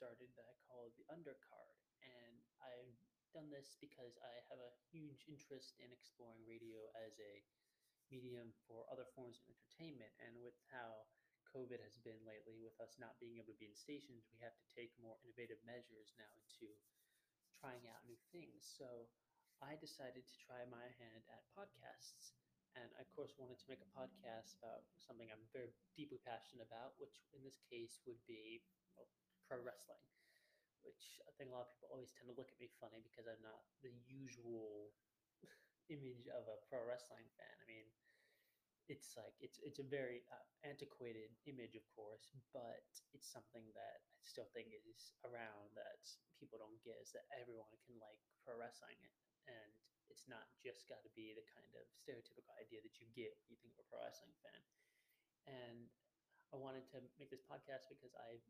started that I call The Undercard. And I've done this because I have a huge interest in exploring radio as a medium for other forms of entertainment. And with how COVID has been lately, with us not being able to be in stations, we have to take more innovative measures now into trying out new things. So I decided to try my hand at podcasts and I, of course, wanted to make a podcast about something I'm very deeply passionate about, which in this case would be well, pro wrestling, which I think a lot of people always tend to look at me funny because I'm not the usual image of a pro wrestling fan. I mean, it's like it's it's a very uh, antiquated image, of course, but it's something that I still think is around that people don't get is that everyone can like pro wrestling and it's not just got to be the kind of stereotypical idea that you get when you think of a pro wrestling fan. And I wanted to make this podcast because I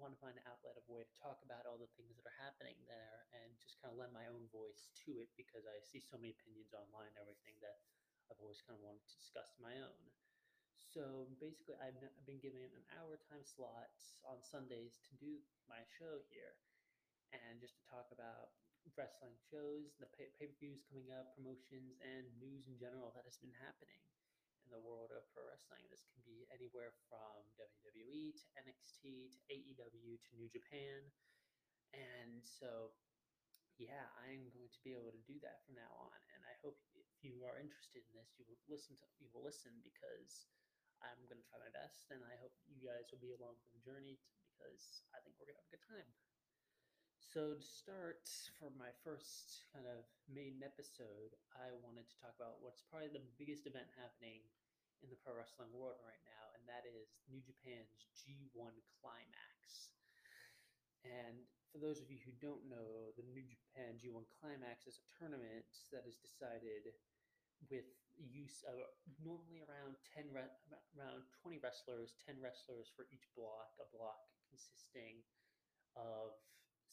want to find an outlet of a way to talk about all the things that are happening there and just kind of lend my own voice to it because I see so many opinions online and everything that I've always kind of wanted to discuss my own. So basically, I've been given an hour time slot on Sundays to do my show here and just to talk about wrestling shows, the pay per views coming up, promotions, and news in general that has been happening in the world of pro wrestling. This can be anywhere from WWE to NXT to AEW to New Japan. And so, yeah, I'm going to be able to do that from now on. And I hope if you are interested in this, you will listen to you will listen because I'm going to try my best, and I hope you guys will be along for the journey because I think we're going to have a good time. So, to start for my first kind of main episode, I wanted to talk about what's probably the biggest event happening in the pro wrestling world right now, and that is New Japan's G1 Climax. And for those of you who don't know, the New Japan G1 Climax is a tournament that is decided with use of normally around 10 around 20 wrestlers, 10 wrestlers for each block, a block consisting of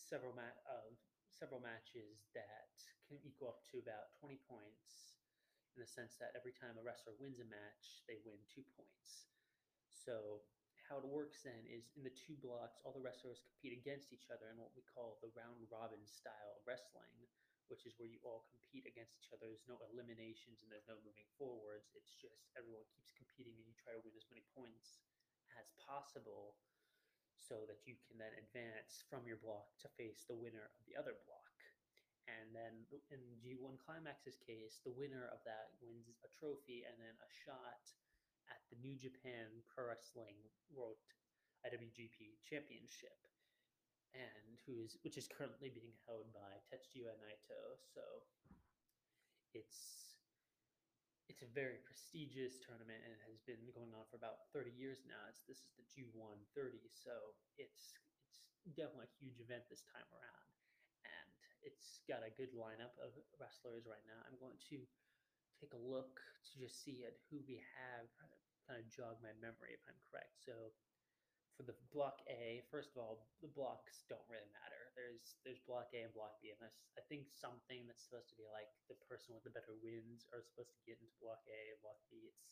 several ma- uh, several matches that can equal up to about 20 points in the sense that every time a wrestler wins a match, they win two points. So how it works then is in the two blocks, all the wrestlers compete against each other in what we call the round robin style of wrestling, which is where you all compete against each other. There's no eliminations and there's no moving forwards. It's just everyone keeps competing and you try to win as many points as possible so that you can then advance from your block to face the winner of the other block. And then in G1 Climax's case, the winner of that wins a trophy and then a shot at the New Japan Pro Wrestling World IWGP Championship, and who is which is currently being held by Tetsuya Naito. So it's it's a very prestigious tournament and has been going on for about 30 years now. It's this is the G1 30, so it's it's definitely a huge event this time around, and it's got a good lineup of wrestlers right now. I'm going to take a look to just see at who we have, kind of jog my memory if I'm correct. So for the block A, first of all, the blocks don't really matter. There's there's block A and block B, and that's I think something that's supposed to be like the person with the better wins are supposed to get into block A and block B. It's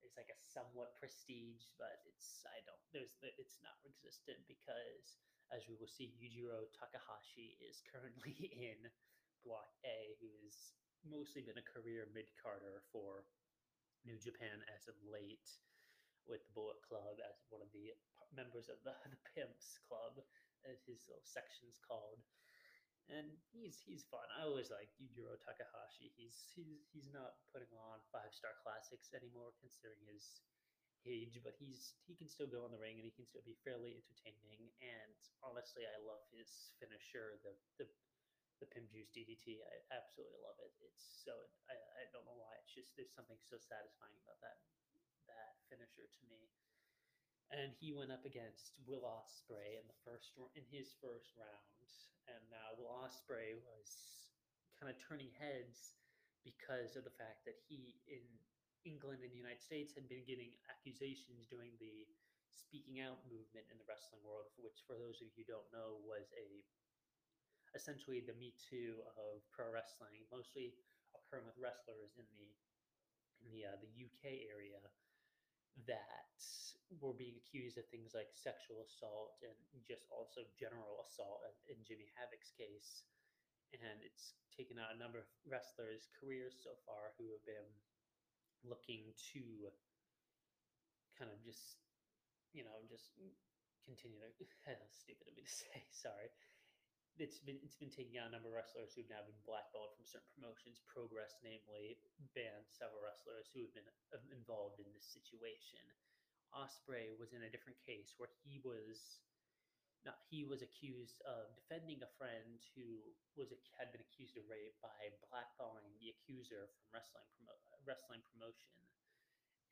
there's like a somewhat prestige, but it's I don't there's it's not existent because as we will see, Yujiro Takahashi is currently in block A, who has mostly been a career mid carder for New Japan as of late with the Bullet Club as one of the members of the, the Pimps Club, his little section's called. And he's he's fun. I always like Yujiro Takahashi. He's he's he's not putting on five star classics anymore, considering his age, but he's he can still go in the ring and he can still be fairly entertaining. And honestly, I love his finisher, the the the Pimp Juice DDT. I absolutely love it. It's so I, I don't know why. It's just there's something so satisfying about that that finisher to me. And he went up against Will Ospreay in the first in his first round, and uh, Will Ospreay was kind of turning heads because of the fact that he in England and the United States had been getting accusations during the speaking out movement in the wrestling world, which, for those of you who don't know, was a essentially the Me Too of pro wrestling, mostly occurring with wrestlers in the in the uh, the UK area that were being accused of things like sexual assault and just also general assault in Jimmy Havoc's case. And it's taken out a number of wrestlers' careers so far who have been looking to kind of just, you know, just continue to. stupid of me to say, sorry. It's been it's been taking out a number of wrestlers who've now been blackballed from certain promotions. Progress, namely, banned several wrestlers who have been uh, involved in this situation. Ospreay was in a different case where he was not he was accused of defending a friend who was had been accused of rape by blackballing the accuser from wrestling promo- wrestling promotion,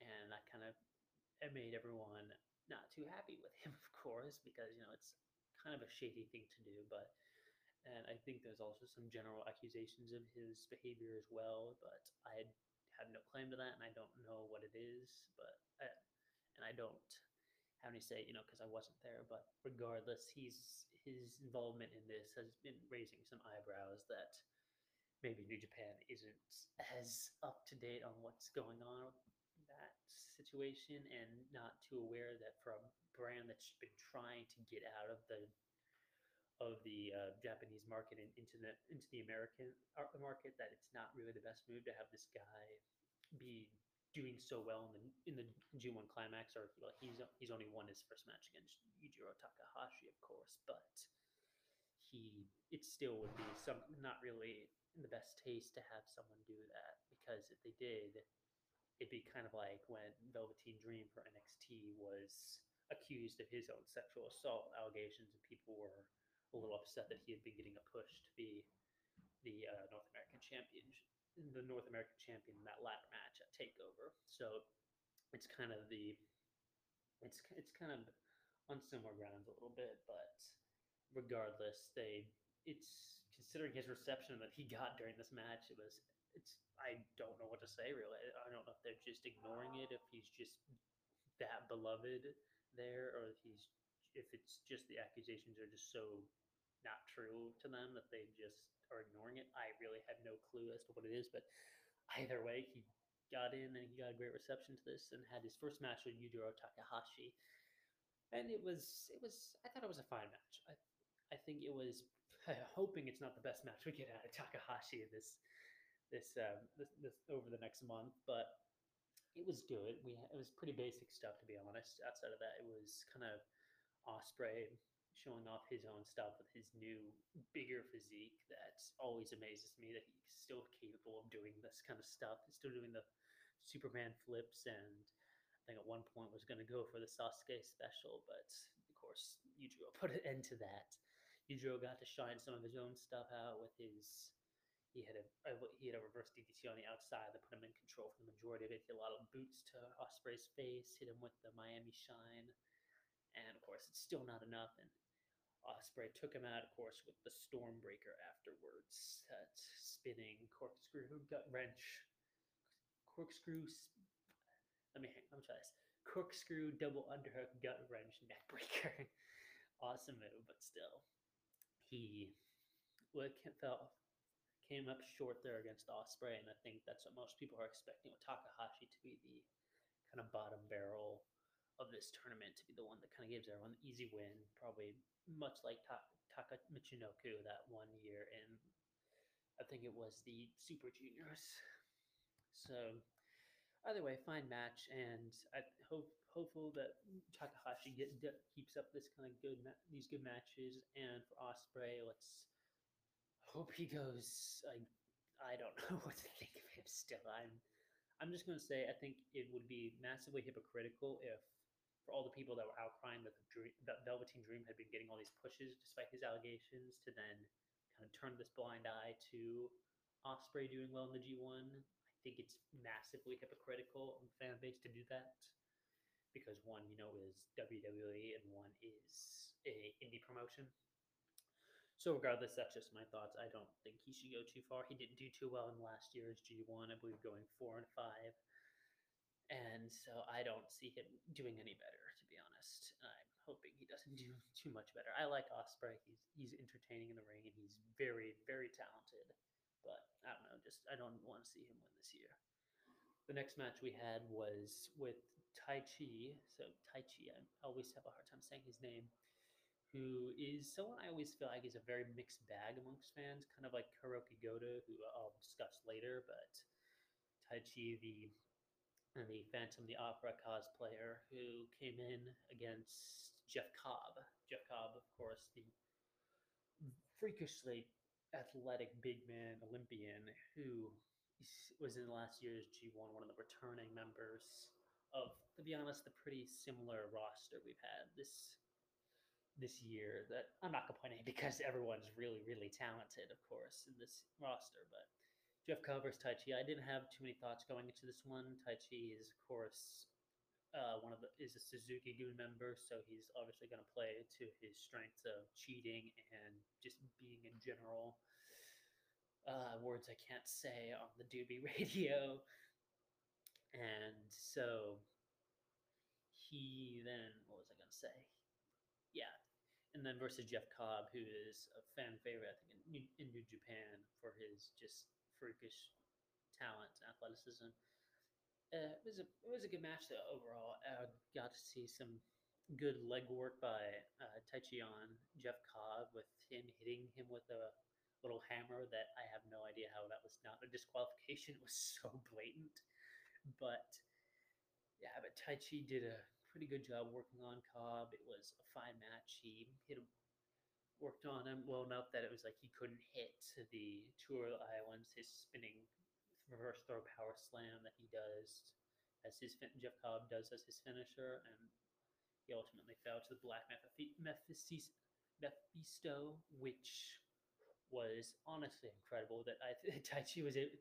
and that kind of it made everyone not too happy with him, of course, because you know it's kind of a shady thing to do, but and I think there's also some general accusations of his behavior as well, but I have no claim to that, and I don't know what it is, but I, and I don't have any say, you know, because I wasn't there. But regardless, he's his involvement in this has been raising some eyebrows that maybe New Japan isn't as up to date on what's going on with that situation, and not too aware that for a brand that's been trying to get out of the of the uh, Japanese market and into the into the American uh, market that it's not really the best move to have this guy be doing so well in the in the G1 climax or well he's he's only won his first match against Yujiro Takahashi of course but he it still would be some not really in the best taste to have someone do that because if they did it'd be kind of like when Velveteen Dream for NXT was accused of his own sexual assault allegations and people were a little upset that he had been getting a push to be the uh, North American champion, the North American champion in that ladder match at Takeover. So it's kind of the it's it's kind of on similar grounds a little bit, but regardless, they it's considering his reception that he got during this match, it was it's I don't know what to say really. I don't know if they're just ignoring it, if he's just that beloved there, or if he's if it's just the accusations are just so not true to them that they just are ignoring it. I really have no clue as to what it is, but either way, he got in and he got a great reception to this and had his first match with Yujiro Takahashi. And it was it was I thought it was a fine match. I I think it was hoping it's not the best match we get out of Takahashi this this um this, this over the next month, but it was good. We it was pretty basic stuff to be honest. Outside of that, it was kind of Ospreay showing off his own stuff with his new bigger physique that always amazes me that he's still capable of doing this kind of stuff. He's still doing the Superman flips and I think at one point was going to go for the Sasuke special, but of course Yujiro put an end to that. Yujiro got to shine some of his own stuff out with his he had a he had a reverse DDT on the outside that put him in control for the majority of it. He had a lot of boots to Ospreay's face, hit him with the Miami Shine and of course, it's still not enough. And Ospreay took him out, of course, with the Stormbreaker afterwards. That spinning corkscrew gut wrench, corkscrew. Let me. I'm try this. Corkscrew double underhook gut wrench neckbreaker. awesome move, but still, he what felt came up short there against Ospreay, and I think that's what most people are expecting with Takahashi to be the kind of bottom barrel of this tournament to be the one that kind of gives everyone the easy win, probably much like Ta- Taka Michinoku that one year in, I think it was the Super Juniors. So, either way, fine match, and I hope hopeful that Takahashi get, keeps up this kind of good ma- these good matches, and for Ospreay, let's hope he goes. I I don't know what to think of him still. I'm I'm just to say I think it would be massively hypocritical if for all the people that were outcrying that the dream, that Velveteen Dream had been getting all these pushes despite his allegations to then kind of turn this blind eye to Ospreay doing well in the G1. I think it's massively hypocritical the fan base to do that because one, you know, is WWE and one is a indie promotion. So regardless, that's just my thoughts. I don't think he should go too far. He didn't do too well in last year's G1. I believe going four and five and so I don't see him doing any better, to be honest. I'm hoping he doesn't do mm. too much better. I like Ospreay. he's he's entertaining in the ring, and he's very very talented. But I don't know, just I don't want to see him win this year. the next match we had was with Taichi. So Taichi, I always have a hard time saying his name. Who is someone I always feel like is a very mixed bag amongst fans, kind of like Hirooki Goto, who I'll discuss later. But Taichi, the the Phantom the Opera cosplayer, who came in against Jeff Cobb. Jeff Cobb, of course, the freakishly athletic big man Olympian who was in last year's G1 one of the returning members of, to be honest, the pretty similar roster we've had this this year. That I'm not complaining because everyone's really, really talented, of course, in this roster. But Jeff covers Taichi. I didn't have too many thoughts going into this one. Taichi is, of course, uh, one of the is a Suzuki-gun member, so he's obviously going to play to his strengths of cheating and just being in general. Uh, words I can't say on the Doobie radio. And so he then, what was I going to say? Yeah. And then versus Jeff Cobb, who is a fan favorite, I think, in in New Japan for his just freakish talent athleticism. Uh, it was a it was a good match though overall. I got to see some good leg work by uh, on Jeff Cobb with him hitting him with a little hammer that I have no idea how that was not a disqualification. It was so blatant, but yeah, but Taichi did a pretty good job working on Cobb. It was a fine match. He hit him, worked on him well enough that it was like he couldn't hit the Tour Islands, his spinning reverse throw power slam that he does as his Jeff Cobb does as his finisher, and he ultimately fell to the Black Mephisto, which was honestly incredible. That I Taichi was able,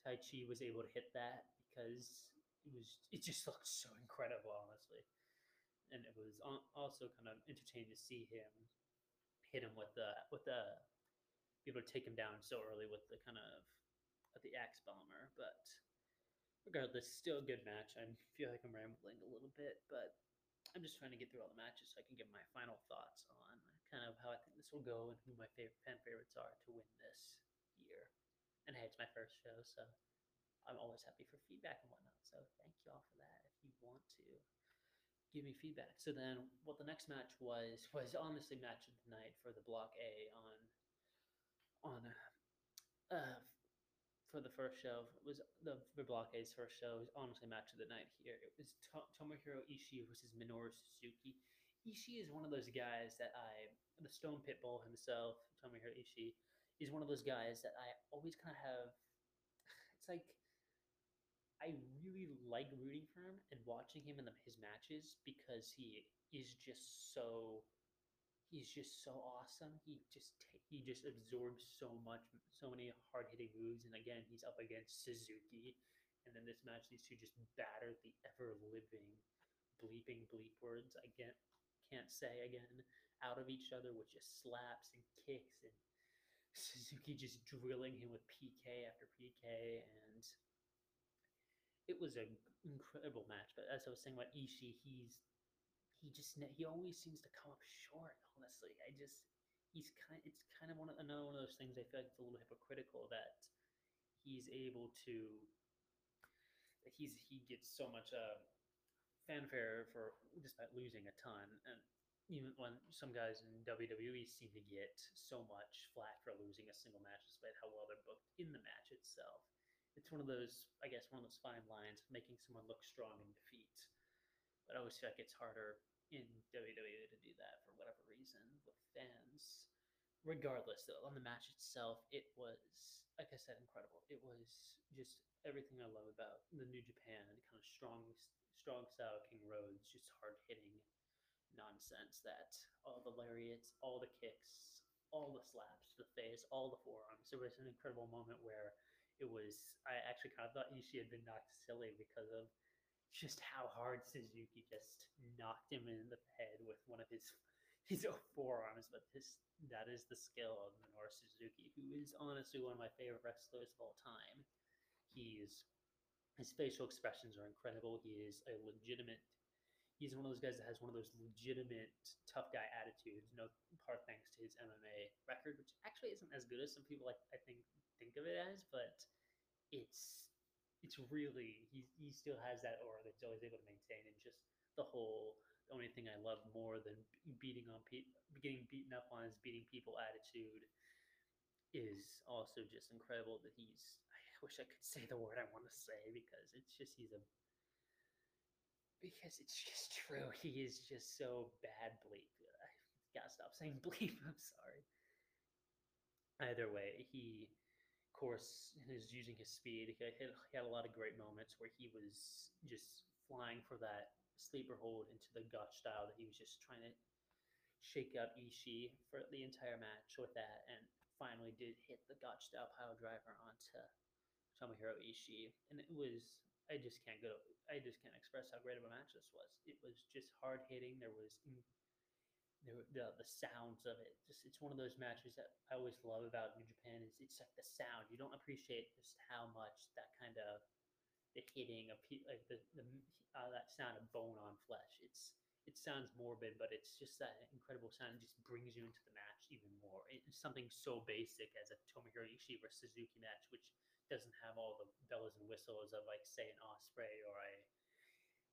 Taichi was able to hit that because it was it just looked so incredible, honestly, and it was uh, also kind of entertaining to see him hit him with the with the be able to take him down so early with the kind of with the Axe Bomber, but regardless, still a good match. I feel like I'm rambling a little bit, but I'm just trying to get through all the matches so I can give my final thoughts on kind of how I think this will go and who my favorite fan favorites are to win this year. And hey, it's my first show, so I'm always happy for feedback and whatnot. So thank you all for that. If you want to give me feedback. So then, what the next match was was honestly match of the night for the Block A on on uh, for the first show was the, the Block A's first show was honestly match of the night here. It was to- Tomohiro Ishii versus Minoru Suzuki. Ishii is one of those guys that I, the Stone Pitbull himself, Tomohiro Ishii, is one of those guys that I always kind of have. It's like I really like rooting for him and watching him in the, his matches because he is just so he's just so awesome. He just he just absorbs so much, so many hard hitting moves, and again he's up against Suzuki, and then this match these two just battered the ever living, bleeping bleep words. I can't say again. Out of each other with just slaps and kicks and Suzuki just drilling him with PK after PK and it was an incredible match. But as I was saying about Ishii, he's he just he always seems to come up short. Honestly, I just he's kind. It's kind of one of another one of those things. I feel like it's a little hypocritical that he's able to. He's he gets so much uh, fanfare for despite losing a ton, and even when some guys in WWE seem to get so much flack for losing a single match, despite how well they're booked in the match itself. It's one of those, I guess, one of those fine lines, of making someone look strong in defeat. But I always feel like it's harder in WWE to do that for whatever reason with fans. Regardless, though, on the match itself, it was, like I said, incredible. It was just everything I love about the New Japan kind of strong, strong style King's Road, just hard hitting nonsense. That all the lariats, all the kicks, all the slaps the face, all the forearms. There was an incredible moment where it was. I actually kind of thought Ishii had been knocked silly because of just how hard Suzuki just knocked him in the head with one of his his forearms. But this that is the skill of Minoru Suzuki, who is honestly one of my favorite wrestlers of all time. He's his facial expressions are incredible. He is a legitimate. He's one of those guys that has one of those legitimate tough guy attitudes. No part thanks to his MMA record, which actually isn't as good as some people like I think think of it as, but it's it's really he he still has that aura that he's always able to maintain, and just the whole. The only thing I love more than beating on people, getting beaten up on, is beating people attitude. Is also just incredible that he's. I wish I could say the word I want to say because it's just he's a. Because it's just true. He is just so bad bleep. I gotta stop saying bleep. I'm sorry. Either way, he course, is using his speed. He had, he had a lot of great moments where he was just flying for that sleeper hold into the Gotch style that he was just trying to shake up Ishii for the entire match with that, and finally did hit the Gotch style pile driver onto Tomohiro Ishii, and it was I just can't go. I just can't express how great of a match this was. It was just hard hitting. There was the, the the sounds of it. Just it's one of those matches that I always love about New Japan is it's like the sound. You don't appreciate just how much that kind of the hitting of like the, the uh, that sound of bone on flesh. It's it sounds morbid, but it's just that incredible sound. It just brings you into the match even more. It's something so basic as a Tomohiro Ishii versus Suzuki match, which doesn't have all the bells and whistles of like say an Ospreay or a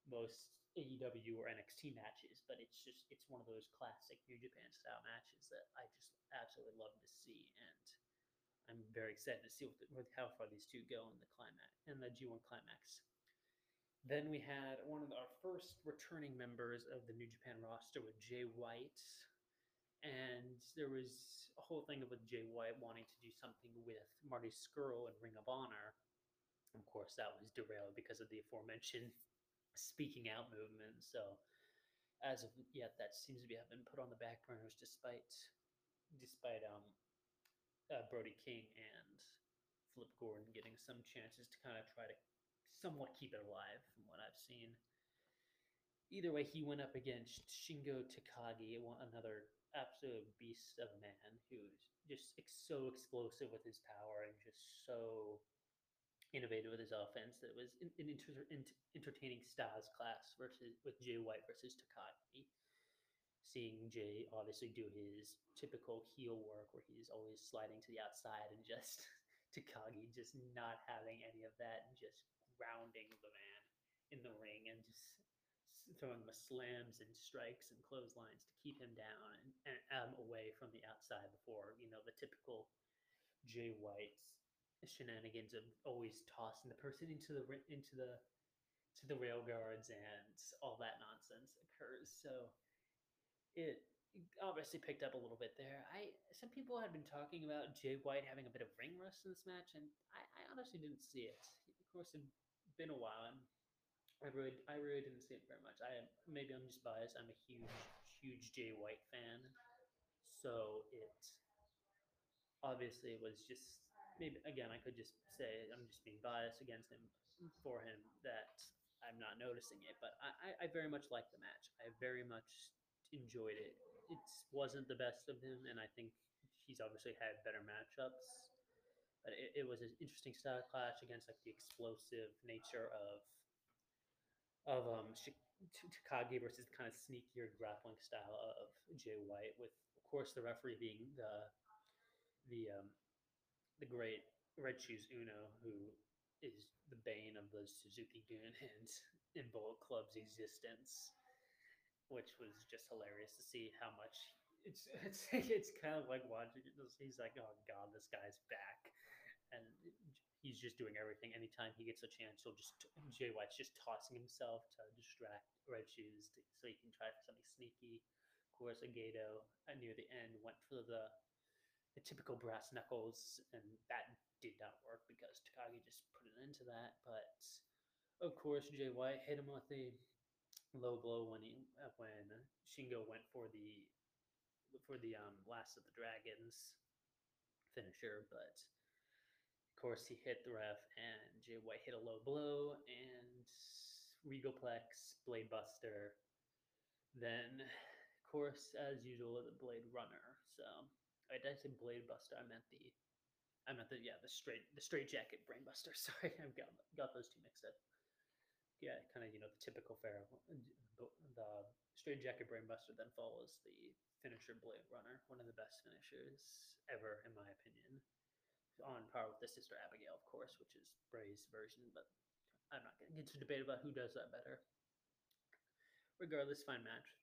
most AEW or NXT matches, but it's just it's one of those classic New Japan style matches that I just absolutely love to see, and I'm very excited to see what the, how far these two go in the climax and the G1 climax. Then we had one of our first returning members of the New Japan roster with Jay White, and there was a whole thing with Jay White wanting to do something with Marty Scurll and Ring of Honor. Of course, that was derailed because of the aforementioned speaking out movement. So as of yet, that seems to be have been put on the back burners despite despite um uh, Brody King and Flip Gordon getting some chances to kind of try to somewhat keep it alive from what I've seen. Either way, he went up against Shingo Takagi, another absolute beast of a man who's just so explosive with his power and just so innovative with his offense that was an, inter, entertaining styles class versus with Jay White versus Takagi. Seeing Jay obviously do his typical heel work where he's always sliding to the outside and just Takagi just not having any of that and just grounding the man in the ring and just throwing the slams and strikes and clotheslines to keep him down and, and um, away from the outside before, you know, the typical Jay White's shenanigans of always tossing the person into the into the to the rail guards and all that nonsense occurs. So it obviously picked up a little bit there. I some people had been talking about Jay White having a bit of ring rust in this match, and I, I honestly didn't see it. Of course, it's been a while. I'm, I really, I really didn't see it very much. I maybe I'm just biased. I'm a huge, huge Jay White fan, so it obviously was just maybe again I could just say I'm just being biased against him for him that I'm not noticing it, but I, I very much like the match. I very much enjoyed it. It wasn't the best of him, and I think he's obviously had better matchups. But it, it was an interesting style clash against like the explosive nature of of um Takagi versus the kind of sneakier grappling style of Jay White, with of course the referee being the the um, the great Red Shoes Unno, who is the bane of the Suzuki-gun and in Bullet Club's existence, which was just hilarious to see how much it's it's it's kind of like watching. He's like, oh god, this guy's back, and he's just doing everything. Anytime he gets a chance, he'll just Jay White's just tossing himself to distract Red Shoes to, so he can try for something sneaky. Of course, Gedo uh, near the end went for the the typical brass knuckles, and that did not work because Takagi just put it into that. But of course, Jay White hit him with the low blow when he when Shingo went for the for the um, last of the dragons finisher, but of course he hit the ref and Jay White hit a low blow and Regalplex Blade Buster. Then, of course, as usual, the Blade Runner. So I did say Blade Buster. I meant the, I meant the yeah the straight the straight jacket Brainbuster. Sorry, I've got got those two mixed up. Yeah, kind of you know the typical. The, the straight jacket Brainbuster then follows the finisher Blade Runner, one of the best finishers ever in my opinion. on par with the Sister Abigail, of course, which is Bray's version, but I'm not going to get into debate about who does that better. Regardless, fine match.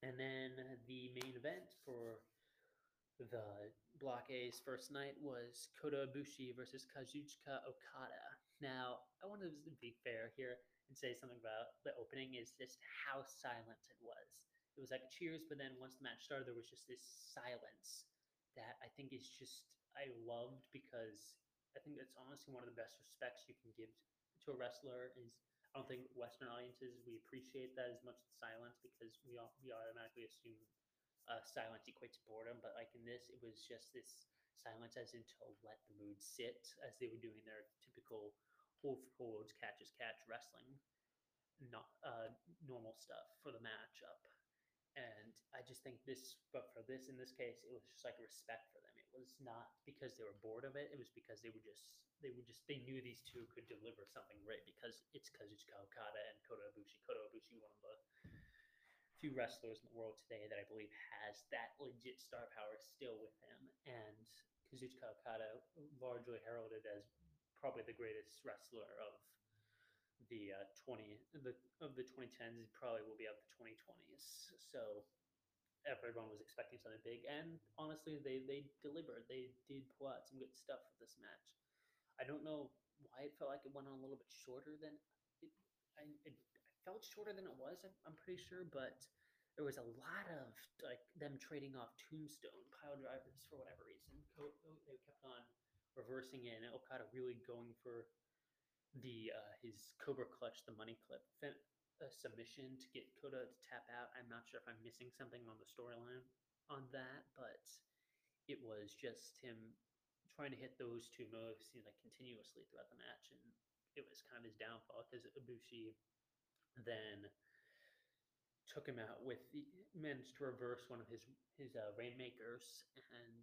And then the main event for the Block A's first night was Kota Ibushi versus Kazuchika Okada. Now, I want to be fair here and say something about the opening is just how silent it was. It was like cheers, but then once the match started, there was just this silence that I think is just I loved because I think that's honestly one of the best respects you can give to a wrestler is I don't think Western audiences we appreciate that as much as silence because we all, we automatically assume uh, silence equates boredom. But like in this, it was just this silence as in to let the mood sit as they were doing their typical hold for holds, catch as catch wrestling, not uh, normal stuff for the matchup. And I just think this, but for this in this case, it was just like respect for them. It was not because they were bored of it. It was because they were just they were just they knew these two could deliver something great because it's Kazuchika Okada and Kota Ibushi. Kota Ibushi, one of the few wrestlers in the world today that I believe has that legit star power still with him, and Kazuchika Okada largely heralded as probably the greatest wrestler of the uh, 20 the of the 2010s probably will be of the 2020s so everyone was expecting something big and honestly they they delivered. They did pull out some good stuff with this match. I don't know why it felt like it went on a little bit shorter than it i, it, felt shorter than it was I'm, pretty sure but there was a lot of like them trading off tombstone pile drivers for whatever reason they kept on reversing it, in okada really going for the uh, his Cobra Clutch, the money clip a submission to get Kota to tap out. I'm not sure if I'm missing something on the storyline on that, but it was just him trying to hit those two moves you know, like continuously throughout the match, and it was kind of his downfall because Ibushi then took him out with the, managed to reverse one of his his uh, rainmakers and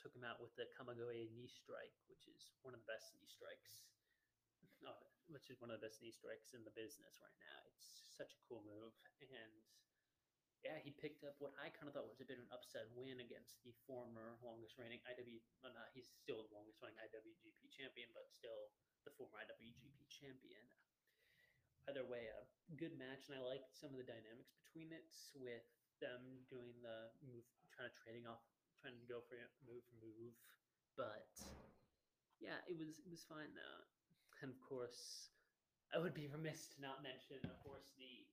took him out with the Kamigoye knee strike, which is one of the best knee strikes which is one of the best knee strikes in the business right now. It's such a cool move, and yeah, he picked up what I kind of thought was a bit of an upset win against the former longest reigning IW. Well, not he's still the longest reigning IWGP champion, but still the former IWGP champion. Either way, a good match, and I liked some of the dynamics between it with them doing the move, trying to trading off, trying to go for it, move for move. But yeah, it was it was fine though and of course, I would be remiss to not mention, of course, the,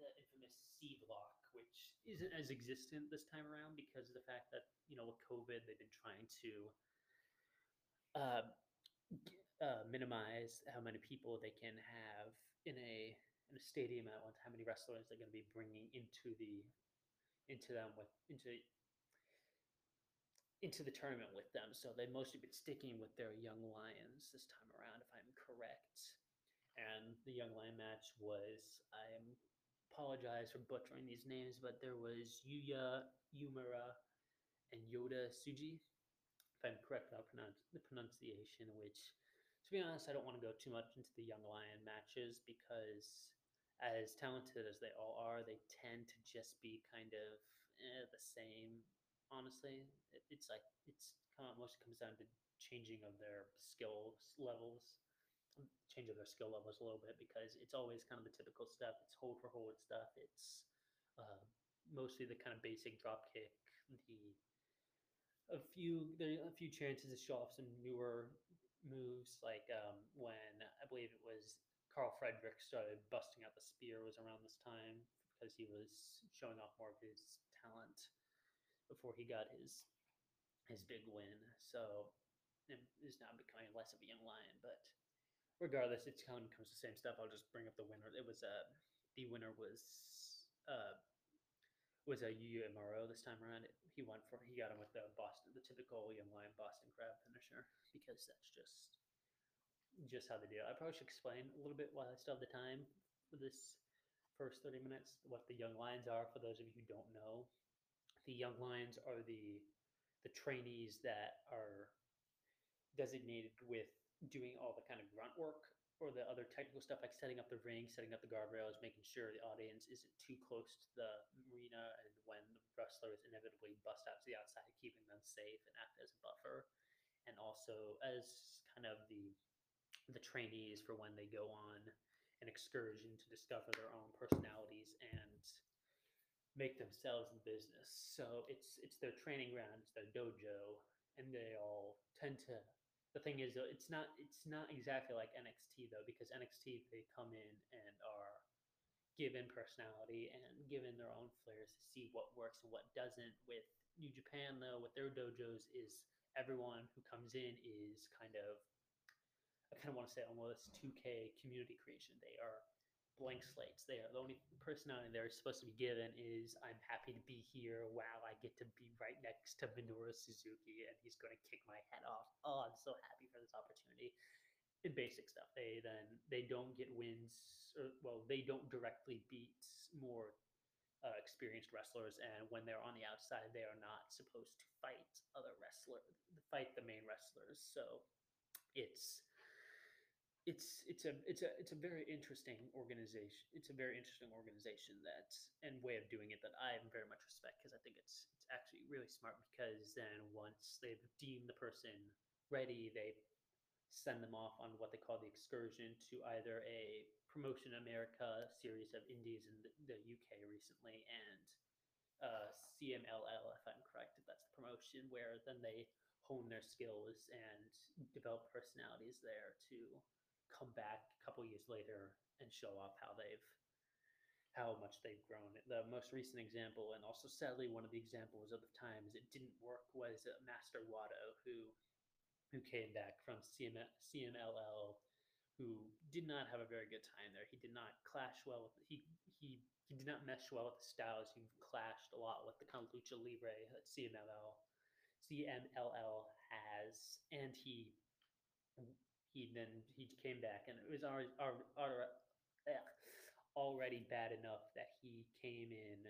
the infamous C block, which isn't as existent this time around because of the fact that you know with COVID they've been trying to uh, uh, minimize how many people they can have in a in a stadium at one time, how many wrestlers they're going to be bringing into the into them with into into the tournament with them. So they've mostly been sticking with their young lions this time around, if I'm correct. And the young lion match was I apologize for butchering these names, but there was Yuya Uemura and Yota Tsuji, if I'm correct about pronounce, the pronunciation. Which, to be honest, I don't want to go too much into the young lion matches because, as talented as they all are, they tend to just be kind of eh, the same honestly. It, it's like it's kind of mostly comes down to changing of their skill levels, change of their skill levels a little bit because it's always kind of the typical stuff. It's hold for hold stuff. It's uh, mostly the kind of basic drop kick. The a few there are a few chances to show off some newer moves like um, when I believe it was Karl Frederick started busting out the spear was around this time because he was showing off more of his talent before he got his his big win. So is now becoming less of a young lion. But regardless, it's kind of comes the same stuff. I'll just bring up the winner. It was uh the winner was uh was a Uemura this time around. He won for he got him with the Boston the typical young lion Boston crab finisher because that's just just how they do. It. I probably should explain a little bit while I still have the time for this first 30 minutes what the young lions are for those of you who don't know the young lions are the the trainees that are designated with doing all the kind of grunt work or the other technical stuff like setting up the ring, setting up the guardrails, making sure the audience isn't too close to the arena, and when the wrestlers inevitably bust out to the outside, keeping them safe and act as a buffer. and also as kind of the the trainees for when they go on an excursion to discover their own personalities and make themselves in business. So it's it's their training ground, it's their dojo, and they all tend to the thing is though it's not it's not exactly like NXT though because NXT they come in and are given personality and given their own flares to see what works and what doesn't. With New Japan, though, with their dojos, is everyone who comes in is kind of, I kind of want to say almost 2K community creation. They are blank slates. They are the only personality they're supposed to be given is I'm happy to be here. Wow, I get to be right next to Minoru Suzuki and he's going to kick my head off. Oh, I'm so happy for this opportunity in basic stuff. They then they don't get wins, or well, they don't directly beat more uh, experienced wrestlers, and when they're on the outside, they are not supposed to fight other wrestlers, fight the main wrestlers. So it's it's it's a it's a it's a very interesting organization. It's a very interesting organization that and way of doing it that I very much respect because I think it's it's actually really smart because then once they've deemed the person ready, they send them off on what they call the excursion to either a Promotion America series of indies in the, the UK recently and uh, CMLL, if I'm correct, if that's the promotion, where then they hone their skills and develop personalities there to come back a couple years later and show off how they've how much they've grown. The most recent example, and also sadly one of the examples of the times it didn't work, was uh, Master Wato, who who came back from CM, CMLL, who did not have a very good time there. He did not clash well with he he he did not mesh well with the styles. He clashed a lot with the kind of lucha libre that CMLL CMLL has, and he he then he came back, and it was already already, bad enough that he came in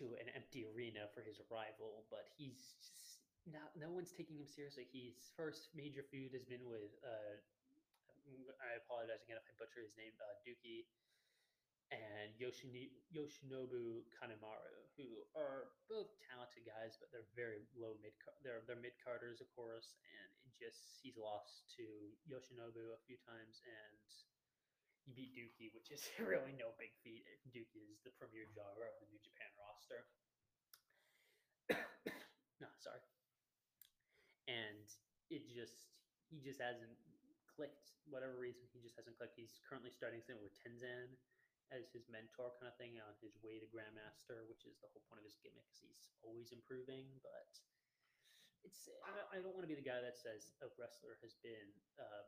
to an empty arena for his arrival, but he's just no, no one's taking him seriously. His first major feud has been with, uh, I apologize again if I butcher his name, uh, Douki and Yoshini, Yoshinobu Kanemaru, who are both talented guys, but they're very low mid. They're they're mid carders, of course, and just he's lost to Yoshinobu a few times, and he beat Douki, which is really no big feat. Douki is the premier jobber of the New Japan roster. no, sorry and it just he just hasn't clicked. Whatever reason, he just hasn't clicked. He's currently starting something with Tenzan as his mentor kind of thing on his way to Grandmaster, which is the whole point of his gimmick. Because he's always improving, but it's I don't want to be the guy that says a wrestler has been um,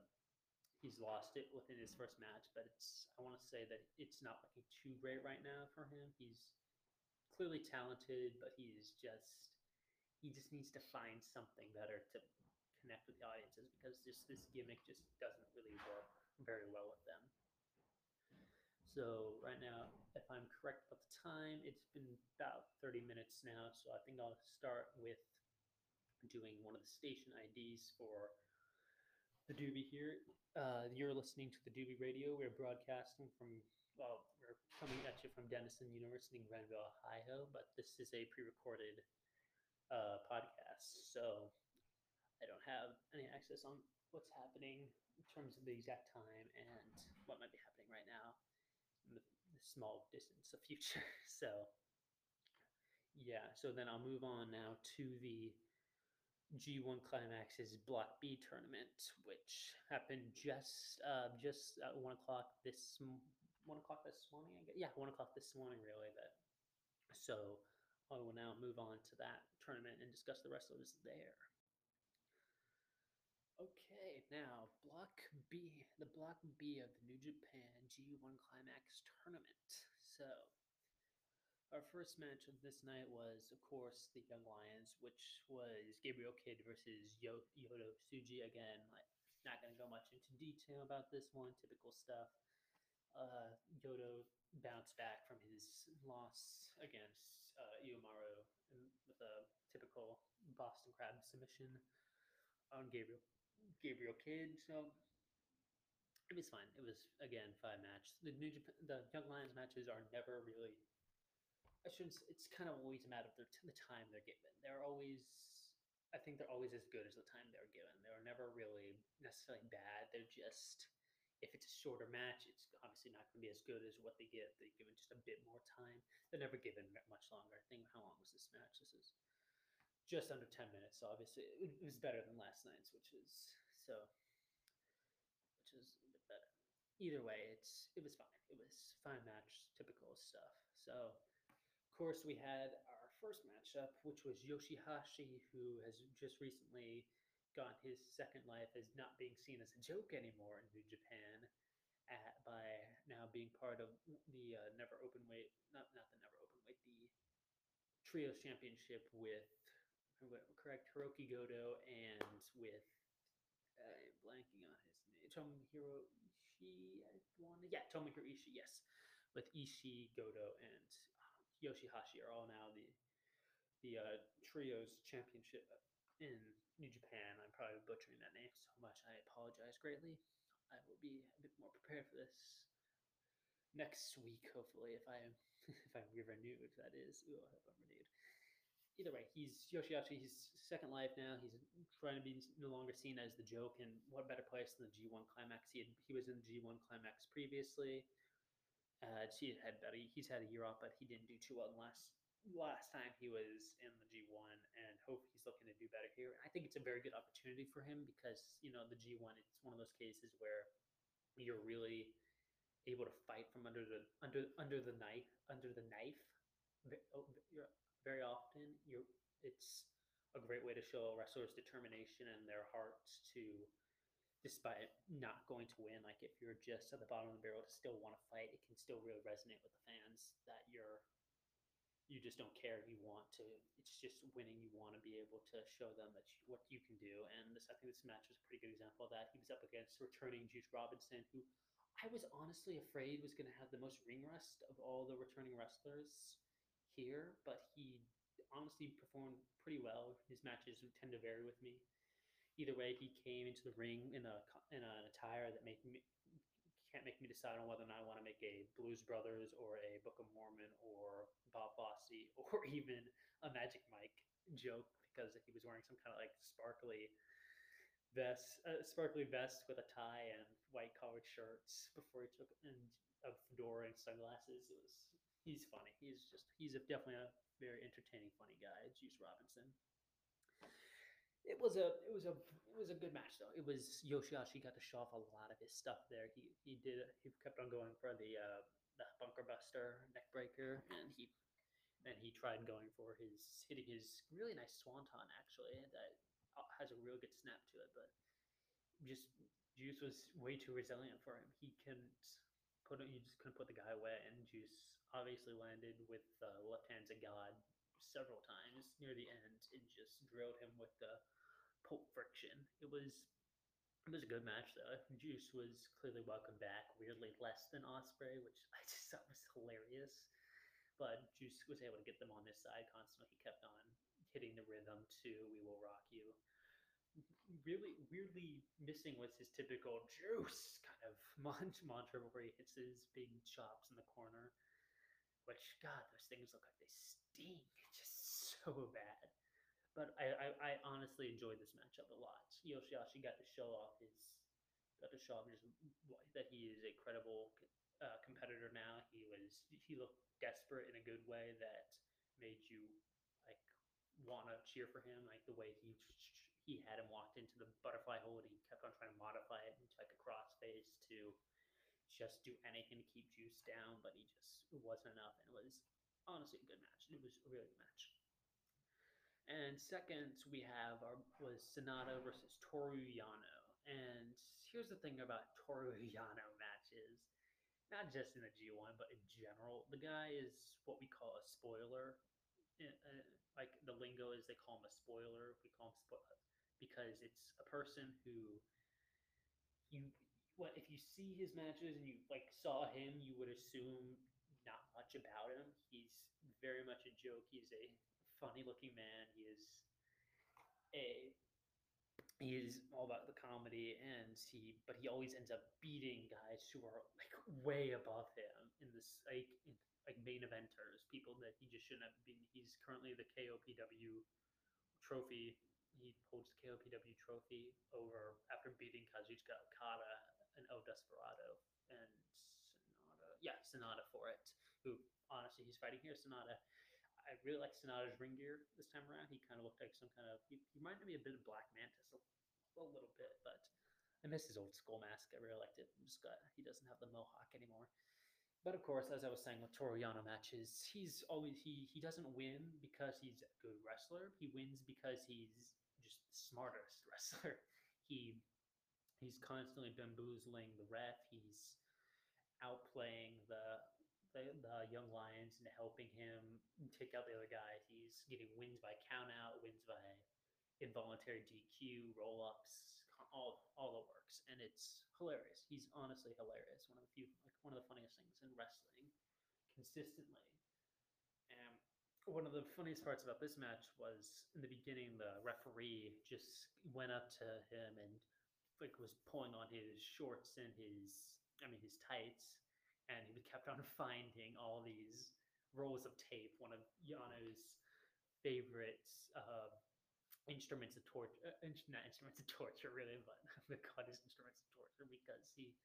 he's lost it within his first match, but it's I want to say that it's not looking too great right now for him. He's clearly talented, but he's just he just needs to find something better to connect with the audiences because just this gimmick just doesn't really work very well with them. So right now, if I'm correct about the time, it's been about 30 minutes now. So I think I'll start with doing one of the station IDs for the Doobie here. Uh, you're listening to the Doobie Radio. We're broadcasting from, well, we're coming at you from Denison University in Granville, Ohio, but this is a pre-recorded uh, podcast. So I don't have any access on what's happening in terms of the exact time and what might be happening right now small distance of future. So yeah, so then I'll move on now to the G1 Climax's Block B tournament, which happened just uh, just at one o'clock this one o'clock this morning. I guess. Yeah, one o'clock this morning, really. But so I will now move on to that tournament and discuss the wrestlers there. Okay, now Block Block B of the New Japan G1 Climax tournament. So, our first match of this night was, of course, the Young Lions, which was Gabriel Kidd versus Yo- Yota Tsuji. Again, like, not going to go much into detail about this one, typical stuff. Uh, Yota bounced back from his loss against uh, Uemura with a typical Boston Crab submission on Gabriel Gabriel Kidd. So it was fine. It was again five match. The New Japan, the Young Lions matches are never really. I shouldn't. It's kind of always a matter of their, the time they're given. They're always I think they're always as good as the time they're given. They're never really necessarily bad. They're just if it's a shorter match, it's obviously not going to be as good as what they get. They give it just a bit more time. They're never given much longer. I think how long was this match? This is just under ten minutes. So obviously, it was better than last night's, which is so, which is a bit better. Either way, it's it was fine. It was fine match, typical stuff. So, of course, we had our first matchup, which was Yoshihashi, who has just recently gotten his second life as not being seen as a joke anymore in New Japan, at, by now being part of the uh, Never Open Weight, not not the Never Open Weight, the Trios Championship with correct Hirooki Goto and with uh, blanking on his name, Tomohiro Ishii. I want yeah, Tomohiro Ishii. Yes, with Ishii, Goto, and uh, Yoshihashi are all now the the uh, Trios Championship in New Japan. I'm probably butchering that name so much. I apologize greatly. I will be a bit more prepared for this next week, hopefully, if I if I'm renewed. That is, Ooh, I hope I'm renewed. Either way, he's Yoshihashi. He's second life now. He's trying to be no longer seen as the joke. And what better place than the G1 climax? He had, he was in the G1 climax previously. Uh, he had better. He's had a year off, but he didn't do too well last last time he was in the G1 and hope he's looking to do better here. I think it's a very good opportunity for him because, you know, the G1 it's one of those cases where you're really able to fight from under the under under the knife under the knife oh, very often you're it's a great way to show a wrestlers determination and their hearts to despite not going to win like if you're just at the bottom of the barrel to still want to fight it can still really resonate with the fans that you're you just don't care. You want to. It's just winning. You want to be able to show them that you, what you can do. And this, I think, this match was a pretty good example of that. He was up against returning Juice Robinson, who I was honestly afraid was going to have the most ring rust of all the returning wrestlers here, but he honestly performed pretty well. His matches tend to vary with me. Either way, he came into the ring in a in an attire that made me can't make me decide on whether or not I want to make a Blues Brothers or a Book of Mormon or Bob Fosse or even a Magic Mike joke because he was wearing some kind of like sparkly vest, uh, sparkly vest with a tie and white collared shirts before he took and a fedora and sunglasses. It was he's funny. He's just he's a, definitely a very entertaining, funny guy. Juice Robinson it was a it was a it was a good match though. It was Yoshihashi got to show off a lot of his stuff there. He he did he kept on going for the uh, the bunker buster neck breaker, and he and he tried going for his hitting his really nice swanton actually that uh, has a real good snap to it, but just Juice was way too resilient for him. He couldn't put. He just couldn't put the guy away, and Juice obviously landed with uh, left hands of God several times near the end and just drilled him with the Pulp Friction. It was it was a good match though. Juice was clearly welcome back, weirdly less than Ospreay, which I just thought was hilarious. But Juice was able to get them on his side constantly. He kept on hitting the rhythm to "We Will Rock You." Really, weirdly missing was his typical Juice kind of mantra where he hits his big chops in the corner. Which God, those things look like they stink just so bad. But I, I, I honestly enjoyed this matchup a lot. Yoshihashi got to show off his got to show off just that he is a credible uh, competitor now. He was he looked desperate in a good way that made you like want to cheer for him. Like the way he he had him walked into the butterfly hold, he kept on trying to modify it into like a crossface to just do anything to keep Juice down, but he just wasn't enough. And it was honestly a good match. It was a really good match. And second, we have our was Sanada versus Toru Yano. And here's the thing about Toru Yano matches, not just in the G1, but in general, the guy is what we call a spoiler. Uh, like the lingo is they call him a spoiler. We call him spoiler because it's a person who you what if you see his matches and you like saw him, you would assume not much about him. He's very much a joke. He's a funny looking man. He is a he is all about the comedy and he but he always ends up beating guys who are like way above him in this like in, like main eventers people that he just shouldn't have been he's currently the KOPW trophy he holds the KOPW trophy over after beating Kazuchika Okada and El Desperado and Sanada. Yeah, Sanada for it. Who honestly he's fighting here. Sanada. I really like Sanada's ring gear this time around. He kind of looked like some kind of he, reminded me a bit of Black Mantis a, a little bit, but I miss his old skull mask. I really liked it. Just he doesn't have the mohawk anymore. But of course, as I was saying with Toru Yano matches, he's always he he doesn't win because he's a good wrestler. He wins because he's just the smartest wrestler. He he's constantly bamboozling the ref. He's outplaying the the, the young lions and helping him take out the other guys. He's getting wins by count out, wins by involuntary DQ, roll ups, all all the works, and it's hilarious. He's honestly hilarious. One of the few, like one of the funniest things in wrestling, consistently. And one of the funniest parts about this match was in the beginning, the referee just went up to him and like was pulling on his shorts and his, I mean, his tights, and he kept on finding all these rolls of tape. One of Yano's favorite Uh, instruments of torture, uh, not instruments of torture, really, but the god is instruments of torture because he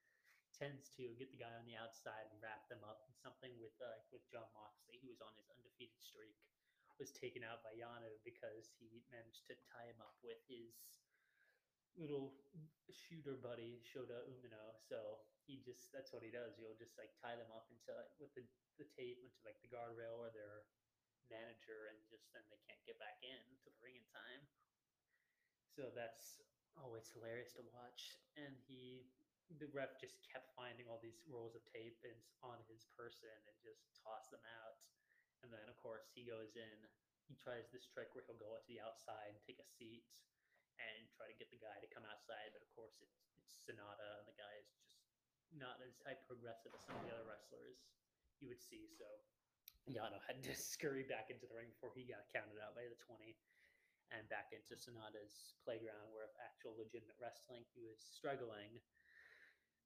tends to get the guy on the outside and wrap them up in something with uh, with Jon Moxley, who was on his undefeated streak, was taken out by Yano because he managed to tie him up with his little shooter buddy Shota Umino. So he just that's what he does. He'll just like tie them up into with the the tape into like the guardrail or their manager and just then they can't get back in to the ring in time. So that's always hilarious to watch. And he, the ref just kept finding all these rolls of tape and on his person and just toss them out. And then of course he goes in. He tries this trick where he'll go out to the outside and take a seat and try to get the guy to come outside. But of course it's it's Sanada and the guy is just not as hyper progressive as some of the other wrestlers you would see. So Yano had to scurry back into the ring before he got counted out by the 20 and back into Sanada's playground where actual legitimate wrestling he was struggling.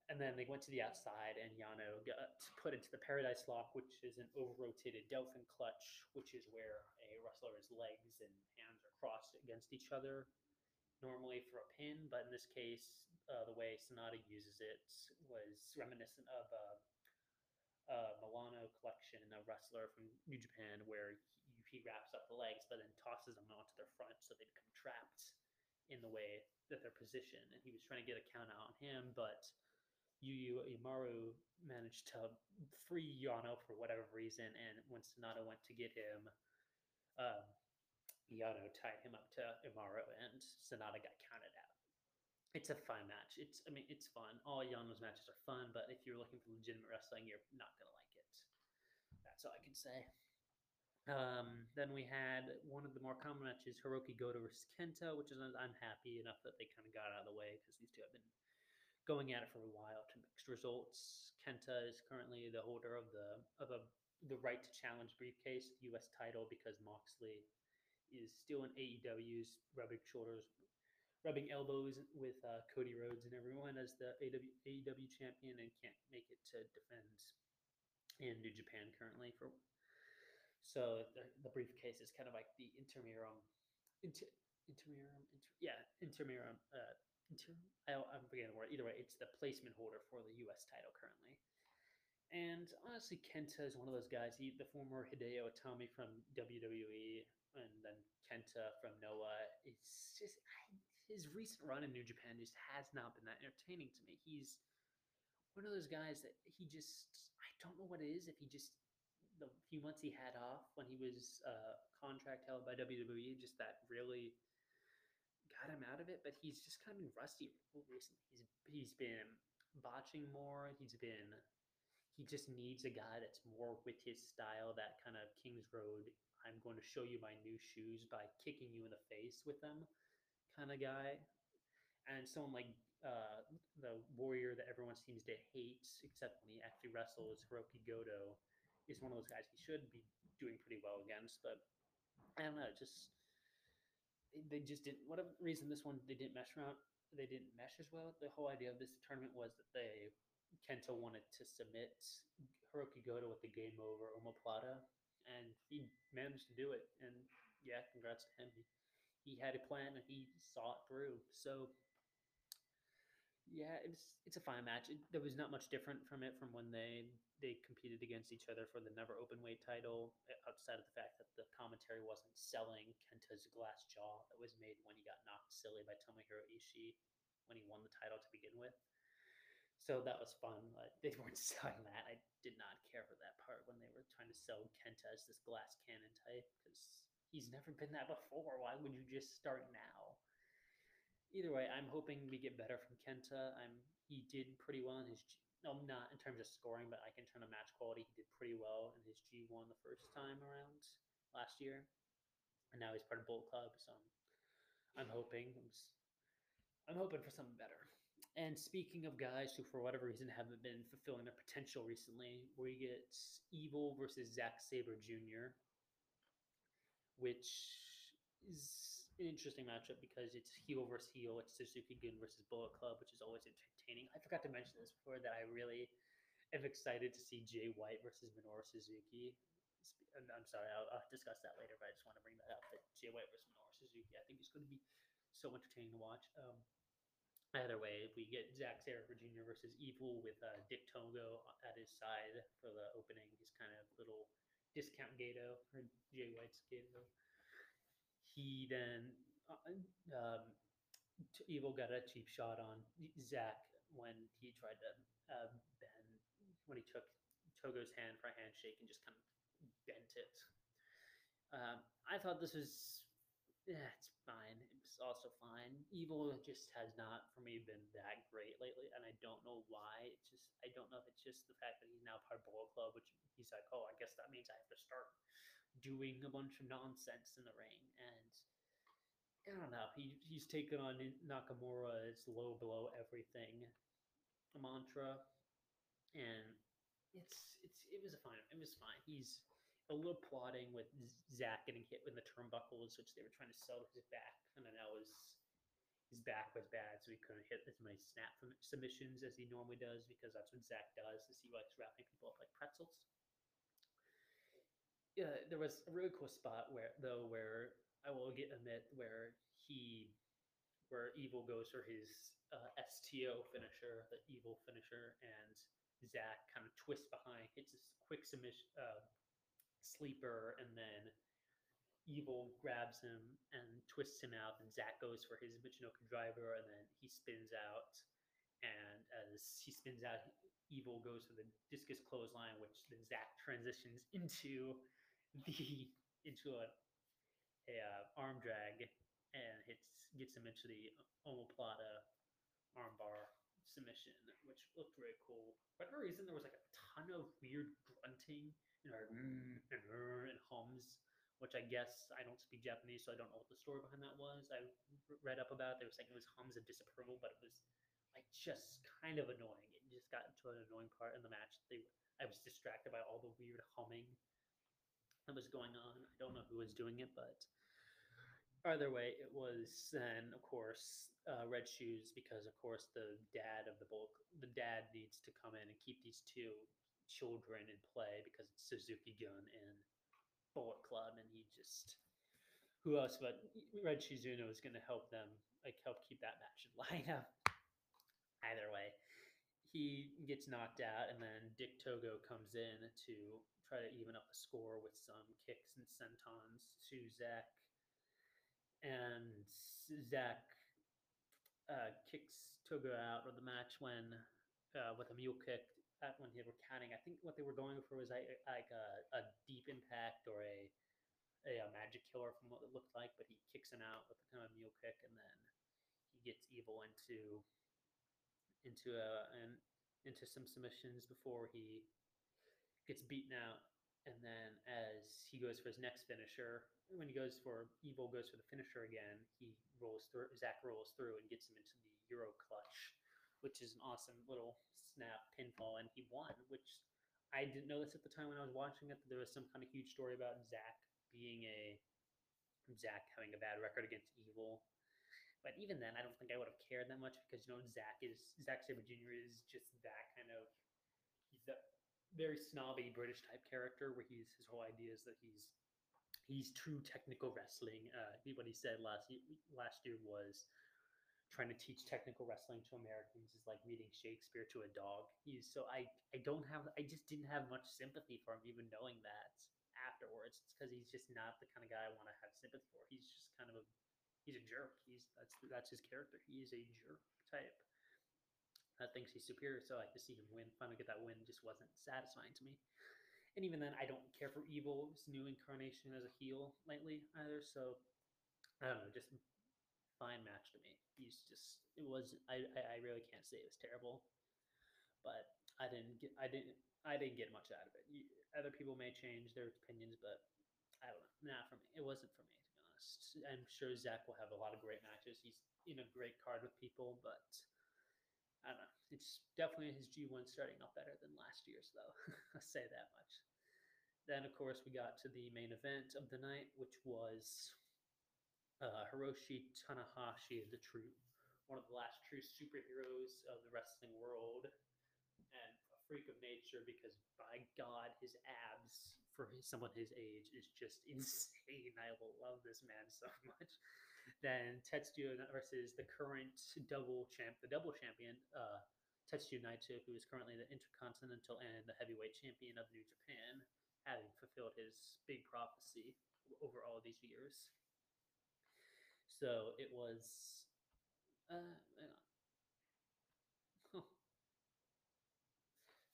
And then they went to the outside, and Yano got put into the Paradise Lock, which is an over rotated Delfin clutch, which is where a wrestler's legs and hands are crossed against each other, normally for a pin. But in this case, uh, the way Sanada uses it was reminiscent of uh, uh, Milano collection, a wrestler from New Japan, where he, he wraps up the legs but then tosses them onto their front so they become trapped in the way that they're positioned. And he was trying to get a count out on him, but Uemura managed to free Yano for whatever reason. And when Sanada went to get him, um, Yano tied him up to Uemura and Sanada got counted out it's a fun match. It's I mean it's fun. All Yano's matches are fun, but if you're looking for legitimate wrestling, you're not gonna like it. That's all I can say. Um, then we had one of the more common matches, Hirooki Goto versus Kenta, which is I'm happy enough that they kind of got out of the way because these two have been going at it for a while to mixed results. Kenta is currently the holder of the of a the right to challenge briefcase, the U.S. title, because Moxley is still in AEW's rubbing shoulders rubbing elbows with uh, Cody Rhodes and everyone as the AW, AEW champion and can't make it to defend in New Japan currently. For so the, the briefcase is kind of like the intermurum, inter, intermurum, inter, yeah, intermurum. Uh, inter, I, I'm forgetting the word. Either way, it's the placement holder for the U.S. title currently. And honestly, Kenta is one of those guys. He, the former Hideo Itami from WWE, and then Kenta from Noah. It's just I, his recent run in New Japan just has not been that entertaining to me. He's one of those guys that he just I don't know what it is. If he just the few months he had off when he was uh, contract held by WWE, just that really got him out of it. But he's just kind of been rusty recently. He's he's been botching more. He's been he just needs a guy that's more with his style, that kind of King's Road. I'm going to show you my new shoes by kicking you in the face with them kind of guy, and someone like uh, the warrior that everyone seems to hate, except when he actually wrestles, Hirooki Goto, is one of those guys he should be doing pretty well against. But I don't know, just they just didn't. Whatever reason, this one they didn't mesh around. They didn't mesh as well. The whole idea of this tournament was that they Kenta wanted to submit Hirooki Goto with the game over omoplata, and he managed to do it. And yeah, congrats to him. He, he had a plan and he saw it through. So yeah, it's it's a fine match. It, there was not much different from it from when they they competed against each other for the never open weight title. Uh, outside of the fact that the commentary wasn't selling Kenta's glass jaw that was made when he got knocked silly by Tomohiro Ishii when he won the title to begin with. So that was fun. Like, they weren't selling that. I did not care for that part when they were trying to sell Kenta as this glass cannon type because he's never been that before. Why would you just start now? either way, I'm hoping we get better from Kenta. I'm he did pretty well in his no, not in terms of scoring, but like in terms of match quality, he did pretty well in his G1 the first time around last year, and now he's part of Bullet Club. So I'm, I'm hoping I'm, I'm hoping for something better. And speaking of guys who, for whatever reason, haven't been fulfilling their potential recently, we get Evil versus Zack Sabre Jr., which is an interesting matchup because it's heel versus heel. It's Suzuki Gun versus Bullet Club, which is always entertaining. I forgot to mention this before that I really am excited to see Jay White versus Minoru Suzuki. I'm sorry, I'll, I'll, discuss that later, but I just want to bring that up. That Jay White versus Minoru Suzuki, I think it's going to be so entertaining to watch. Um, either way, we get Zack Sabre Jr. versus Evil with uh, Dick Togo at his side for the opening. He's kind of little discount Gedo or Jay White's Gedo he then uh, um, Evil got a cheap shot on Zack when he tried to uh, bend when he took Togo's hand for a handshake and just kind of bent it. Um, I thought this was yeah, it's fine. It's also fine. Evil just has not for me been that great lately, and I don't know why. It's just I don't know if it's just the fact that he's now part of Bullet Club, which he's like, oh, I guess that means I have to start doing a bunch of nonsense in the ring. And I don't know. He he's taken on Nakamura's low blow everything mantra, and it's it's it was fine. It was fine. He's a little plotting with Zack getting hit with the turnbuckles, which they were trying to sell his back, and then that was his back was bad, so he couldn't hit as many snap submissions as he normally does because that's what Zack does. Is he likes wrapping people up like pretzels yeah, there was a really cool spot where though where I will get admit where he where Evil goes for his uh, STO finisher, the Evil finisher, and Zack kind of twists behind, hits a quick submission uh, sleeper, and then Evil grabs him and twists him out, and Zack goes for his Michinoku driver, and then he spins out. And as he spins out, Evil goes for the discus clothesline, which then Zack transitions into the into a, a uh, arm drag and hits gets him into the omoplata armbar submission, which looked really cool. For whatever reason, there was like a ton of weird grunting and, mm, and, and hums, which I guess I don't speak Japanese, so I don't know what the story behind that was. I read up about it. They were saying it was hums of disapproval, but it was like just kind of annoying. It just got to an annoying part in the match. They I was distracted by all the weird humming that was going on. I don't know who was doing it, but either way, it was then, of course, uh, Red Shoes because, of course, the dad of the bulk, the dad needs to come in and keep these two children in play because it's Suzuki Gun and Bullet Club, and he just who else but Red Shoes Unno is going to help them, like help keep that match in line up. Either way, he gets knocked out, and then Dick Togo comes in to try to even up the score with some kicks and sentons to Zack. And Zack uh, kicks Togo out of the match when uh, with a mule kick at when they were counting. I think what they were going for was like, like a, a deep impact or a, a, a magic killer from what it looked like, but he kicks him out with a kind of mule kick, and then he gets evil into into a and into some submissions before he gets beaten out, and then as he goes for his next finisher, when he goes for Evil goes for the finisher again, he rolls through. Zack rolls through and gets him into the Euro clutch, which is an awesome little snap pinfall, and he won. Which I didn't notice at the time when I was watching it that there was some kind of huge story about Zack being a Zack having a bad record against Evil. But even then, I don't think I would have cared that much because you know Zack is Zack Sabre Jr. is just that kind of he's the very snobby British type character where he's his whole idea is that he's he's true technical wrestling. Uh, what he said last last year was trying to teach technical wrestling to Americans is like reading Shakespeare to a dog. He's so I I don't have I just didn't have much sympathy for him even knowing that afterwards. It's because he's just not the kind of guy I want to have sympathy for. He's just kind of a he's a jerk. He's that's that's his character. He is a jerk type that thinks he's superior. So like to see him win, finally get that win, just wasn't satisfying to me. And even then, I don't care for Evil's new incarnation as a heel lately either. So I don't know, just fine match to me. He's just it was I I really can't say it was terrible, but I didn't get I didn't I didn't get much out of it. Other people may change their opinions, but I don't know. Not for me. It wasn't for me to be honest. I'm sure Zack will have a lot of great matches. He's in a great card with people, but I don't know. It's definitely his G1 starting off better than last year's, though. I'll say that much. Then, of course, we got to the main event of the night, which was uh, Hiroshi Tanahashi, is the true one of the last true superheroes of the wrestling world, and a freak of nature. Because by God, his abs for someone his age is just insane. I will love this man so much. Then Tetsuya versus the current double champ, the double champion, uh, Tetsuya Naito, who is currently the Intercontinental and the Heavyweight Champion of New Japan, having fulfilled his big prophecy over all these years. So it was. Uh.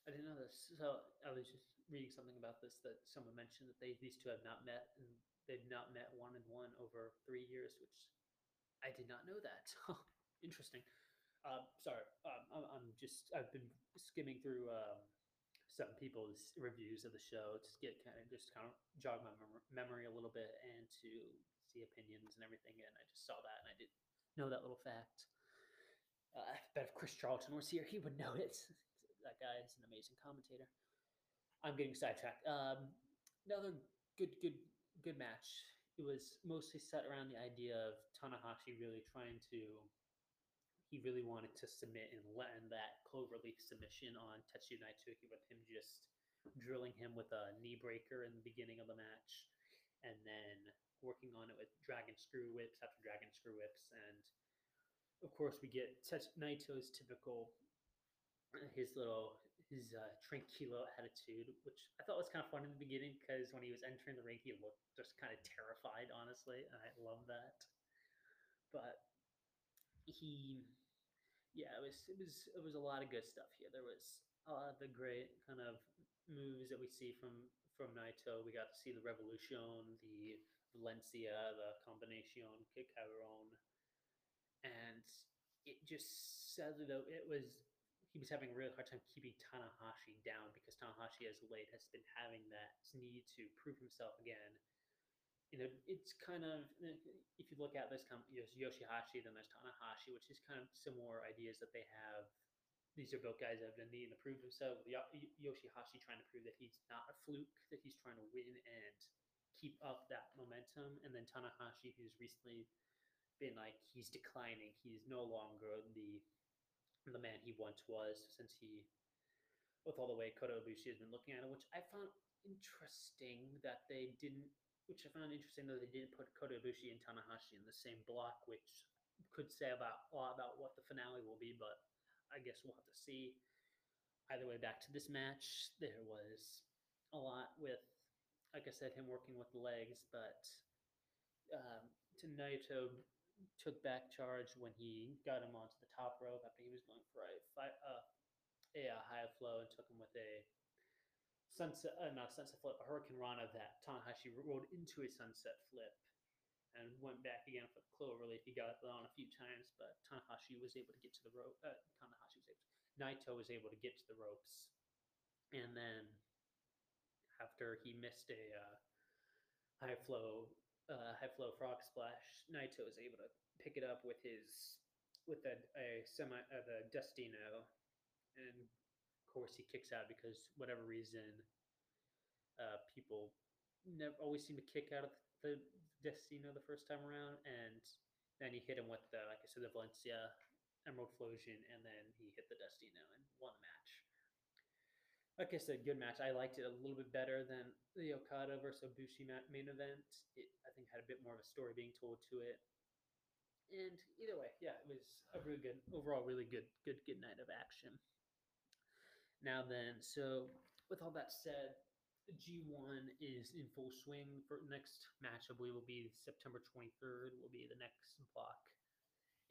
I didn't know this. So I was just reading something about this that someone mentioned that they these two have not met and they've not met one and one over three years, which I did not know that. Interesting. Uh, sorry, um, I'm, I'm, just I've been skimming through um, some people's reviews of the show to get kind of just kind of jog my mem- memory a little bit and to see opinions and everything. And I just saw that and I didn't know that little fact. Uh, I bet if Chris Charlton was here, he would know it. that guy is an amazing commentator. I'm getting sidetracked. Um, another good, good good match. It was mostly set around the idea of Tanahashi really trying to. He really wanted to submit and land that cloverleaf submission on Tetsuya Naitoki with him just drilling him with a knee breaker in the beginning of the match, and then working on it with dragon screw whips after dragon screw whips, and of course we get Naito's typical his little his uh, tranquilo attitude, which I thought was kind of fun in the beginning because when he was entering the ring, he looked just kind of terrified, honestly, and I love that. But he, yeah, it was it was it was a lot of good stuff here. There was a lot of the great kind of moves that we see from from Naito. We got to see the Revolution, the Valencia, the Combination, Kick and it just said that it was he was having a really hard time keeping Tanahashi down because Tanahashi, as late, has been having that need to prove himself again. You know, it's kind of if you look at this, there's Yoshihashi, then there's Tanahashi, which is kind of similar ideas that they have. These are both guys that have been needing to prove themselves. Yoshihashi trying to prove that he's not a fluke, that he's trying to win and keep up that momentum, and then Tanahashi, who's recently been like he's declining. He's no longer the the man he once was since he, with all the way Kota Ibushi has been looking at him, which I found interesting that they didn't, which I found interesting that they didn't put Kota Ibushi and Tanahashi in the same block, which could say about a lot about what the finale will be, but I guess we'll have to see. Either way, back to this match, there was a lot with, like I said, him working with legs, but um, to Naito took back charge when he got him onto the top rope after he was going for a fight, uh, a, a high flow and took him with a sunset, uh, not sunset flip, a hurricane rana that Tanahashi rolled into a sunset flip and went back again for the clover. He got on a few times, but Tanahashi was able to get to the rope. Uh, Tanahashi was able. To, Naito was able to get to the ropes, and then after he missed a uh, high flow uh, high flow frog splash, Naito is able to pick it up with his with a, a semi uh, the Destino, and of course he kicks out because whatever reason, uh, people never always seem to kick out of the Destino the first time around, and then he hit him with the like I said the Valencia Emerald Flowsion, and then he hit the Destino and won the match. Like I said, good match. I liked it a little bit better than the Okada versus Ibushi main event. It I think had a bit more of a story being told to it. And either way, yeah, it was a really good overall, really good, good, good night of action. Now then, so with all that said, G1 is in full swing for next match. I believe will be September 23rd. Will be the next block.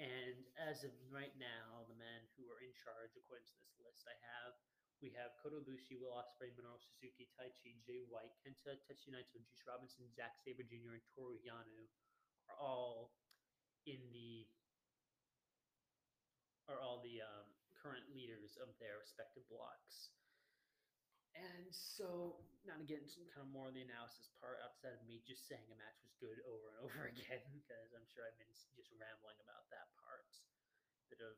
And as of right now, the men who are in charge, according to this list I have, we have Kota Ibushi, Will Ospreay, Minoru Suzuki, Taichi, Jay White, Kenta, Tetsuya Naito, Juice Robinson, Zack Sabre Jr., and Toru Yano are all in the are all the um, current leaders of their respective blocks. And so, not into kind of more of the analysis part outside of me just saying a match was good over and over again, because I'm sure I've been just rambling about that part. Bit of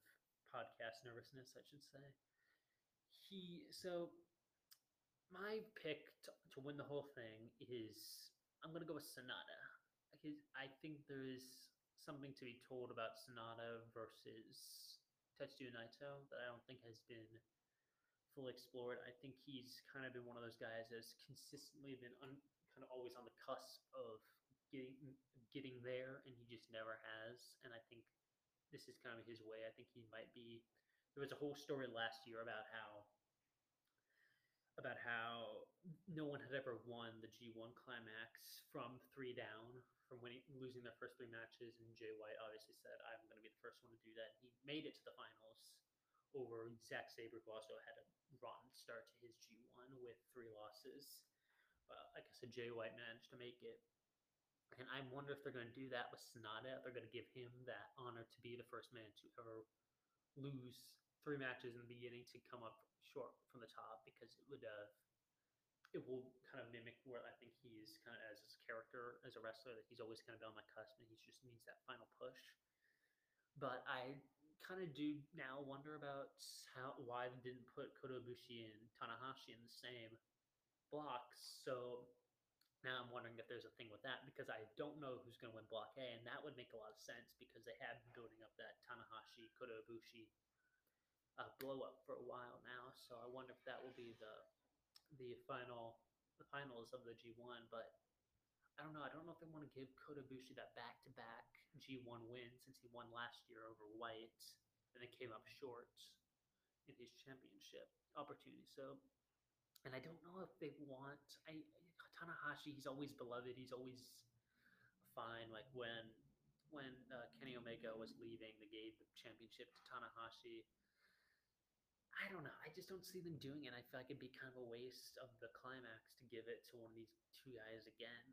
podcast nervousness, I should say. He, so my pick to, to win the whole thing is I'm to go with Sanada. Because I think there is something to be told about Sanada versus Tetsuya Naito that I don't think has been fully explored. I think he's kind of been one of those guys that's consistently been un, kind of always on the cusp of getting getting there, and he just never has. And I think this is kind of his way. I think he might be. There was a whole story last year about how about how no one had ever won the G1 climax from three down from winning, losing their first three matches, and Jay White obviously said, "I'm going to be the first one to do that." He made it to the finals over Zack Sabre, who also had a rotten start to his G1 with three losses. But like I said, Jay White managed to make it. And I wonder if they're going to do that with Sanada. They're going to give him that honor to be the first man to ever lose three matches in the beginning to come up short from the top because it would uh, it will kind of mimic where I think he's kind of as his character as a wrestler that he's always kind of been on the cusp and he just needs that final push. But I kind of do now wonder about how why they didn't put Kota Ibushi and Tanahashi in the same blocks. So now I'm wondering if there's a thing with that because I don't know who's going to win Block A, and that would make a lot of sense because they have been building up that Tanahashi Kota Ibushi uh, blow up for a while now. So I wonder if that will be the the final the finals of the G1, but I don't know. I don't know if they want to give Kota Ibushi that back to back G1 win since he won last year over White and then came up short in his championship opportunity. So, and I don't know if they want I Tanahashi. He's always beloved. He's always fine. Like when when uh, Kenny Omega was leaving, they gave the championship to Tanahashi I don't know. I just don't see them doing it. I feel like it'd be kind of a waste of the climax to give it to one of these two guys again.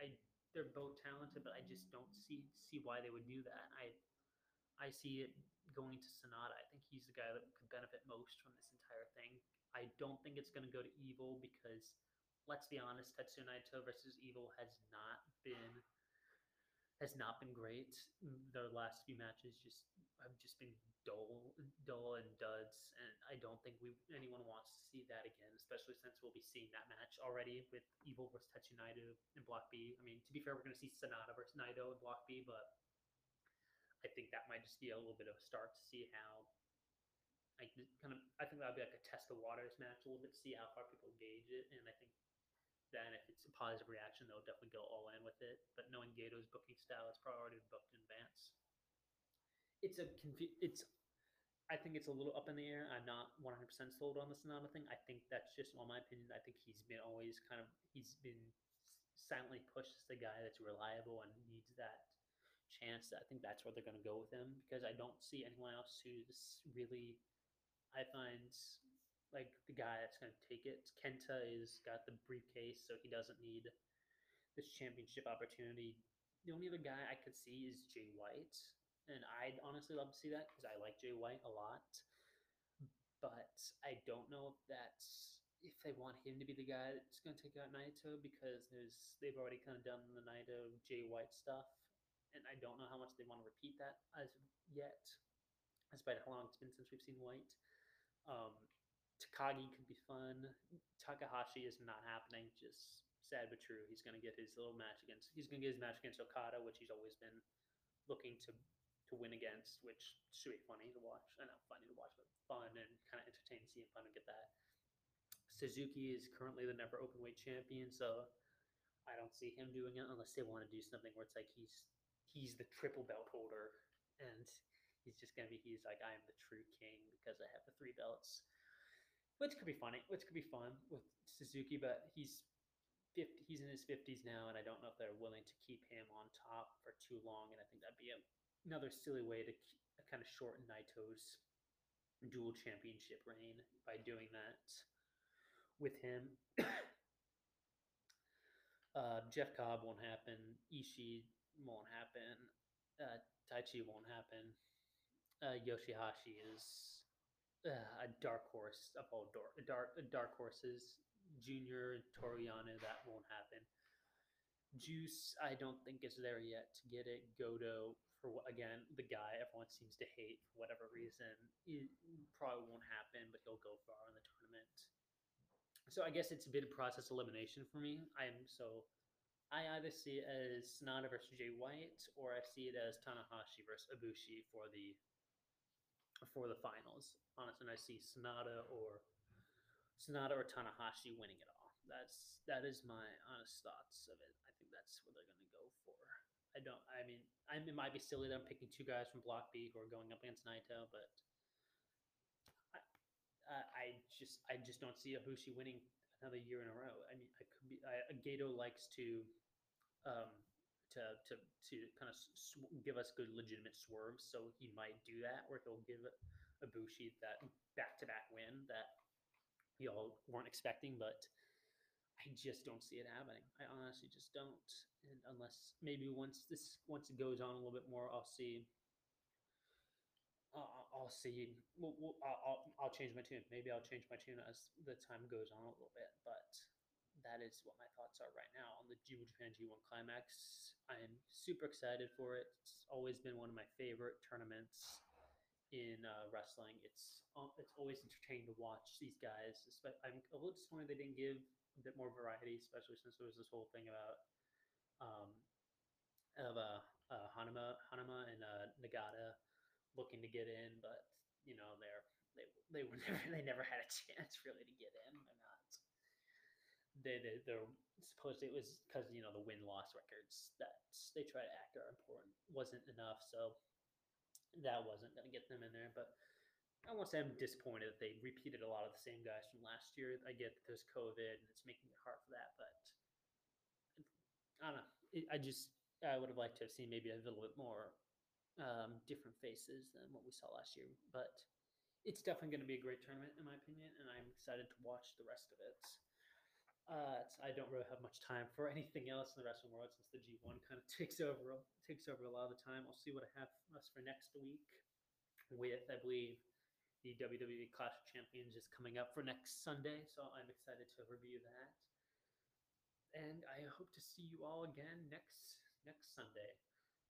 I they're both talented, but I just don't see see why they would do that. I I see it going to Sanada. I think he's the guy that could benefit most from this entire thing. I don't think it's going to go to Evil because let's be honest, Tetsuya Naito versus Evil has not been has not been great. The last few matches just have just been dull, dull and duds, and I don't think we anyone wants to see that again. Especially since we'll be seeing that match already with Evil versus Tetsuya Naito in Block B. I mean, to be fair, we're going to see Sanada versus Naito in Block B, but I think that might just be a little bit of a start to see how. I kind of, I think that would be like a test of waters match a little bit, see how far people gauge it, and I think then if it's a positive reaction, they'll definitely go all in with it. But knowing Gedo's booking style, it's probably already booked in advance. It's a confu- it's I think it's a little up in the air. I'm not 100% sold on the Sanada thing. I think that's just, on my opinion, I think he's been always kind of, he's been silently pushed as the guy that's reliable and needs that chance. I think that's where they're going to go with him because I don't see anyone else who's really, I find like the guy that's going to take it. Kenta is got the briefcase, so he doesn't need this championship opportunity. The only other guy I could see is Jay White, and I'd honestly love to see that because I like Jay White a lot. But I don't know if that's if they want him to be the guy that's going to take out Naito because there's they've already kind of done the Naito Jay White stuff, and I don't know how much they want to repeat that as yet, despite how long it's been since we've seen White. Um, Takagi could be fun. Takahashi is not happening. Just sad but true. He's going to get his little match against. He's going to get his match against Okada, which he's always been looking to to win against, which should be funny to watch. I uh, know funny to watch, but fun and kind of entertaining. Seeing fun and get that. Suzuki is currently the never open weight champion, so I don't see him doing it unless they want to do something where it's like he's he's the triple belt holder and he's just gonna be he's like I am the true king because I have the three belts, which could be funny, which could be fun with Suzuki, but he's 50, he's in his 50s now, and I don't know if they're willing to keep him on top for too long. And I think that'd be a, another silly way to kind of shorten Naito's dual championship reign by doing that with him. uh, Jeff Cobb won't happen. Ishii won't happen. Uh, Taichi won't happen. Uh, Yoshihashi is uh, a dark horse of all dark, dark, dark horses. Junior Toru that won't happen. Juice, I don't think is there yet to get it. Goto, for again, the guy everyone seems to hate for whatever reason, it probably won't happen, but he'll go far in the tournament. So I guess it's a bit of process elimination for me. I'm so I either see it as Sanada versus Jay White, or I see it as Tanahashi versus Ibushi for the for the finals. Honestly, I see Sanada or Sanada or Tanahashi winning it all. That's that is my honest thoughts of it. I think that's what they're going to go for. I don't. I mean, I, it might be silly that I'm picking two guys from Block B who are going up against Naito, but uh, I just I just don't see Ibushi winning another year in a row. I mean, I could be. I, Gedo likes to, um, to to to kind of sw- give us good legitimate swerves, so he might do that, where he'll give Ibushi that back to back win that we all weren't expecting, but. I just don't see it happening. I honestly just don't. And unless maybe once this once it goes on a little bit more, I'll see I'll see. We'll, we'll, I'll, I'll change my tune. Maybe I'll change my tune as the time goes on a little bit. But that is what my thoughts are right now on the G Japan G1 Climax. I am super excited for it. It's always been one of my favorite tournaments in uh, wrestling. It's uh, it's always entertaining to watch these guys. I'm a little disappointed they didn't give a bit more variety, especially since there was this whole thing about um, of uh, uh, Honma, Honma and uh, Nagata looking to get in, but you know they're they they were never they never had a chance really to get in. They're not. They they they're supposedly it was because you know the win loss records that they try to act are important wasn't enough, so that wasn't going to get them in there. But I won't say I'm disappointed that they repeated a lot of the same guys from last year. I get that there's COVID and it's making it hard for that, but I don't know. I just I would have liked to have seen maybe a little bit more um, different faces than what we saw last year. But it's definitely going to be a great tournament, in my opinion, and I'm excited to watch the rest of it. Uh, I don't really have much time for anything else in the wrestling world since the G1 kind of takes over takes over a lot of the time. I'll see what I have for us for next week. With I believe the WWE Clash of Champions is coming up for next Sunday, so I'm excited to review that. And I hope to see you all again next next Sunday.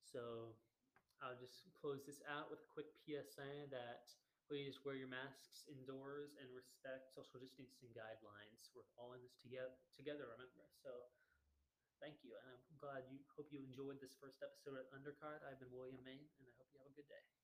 So I'll just close this out with a quick PSA that please wear your masks indoors and respect social distancing guidelines. We're all in this together, together remember. So thank you. And I'm glad you hope you enjoyed this first episode of Undercard. I've been William Main, and I hope you have a good day.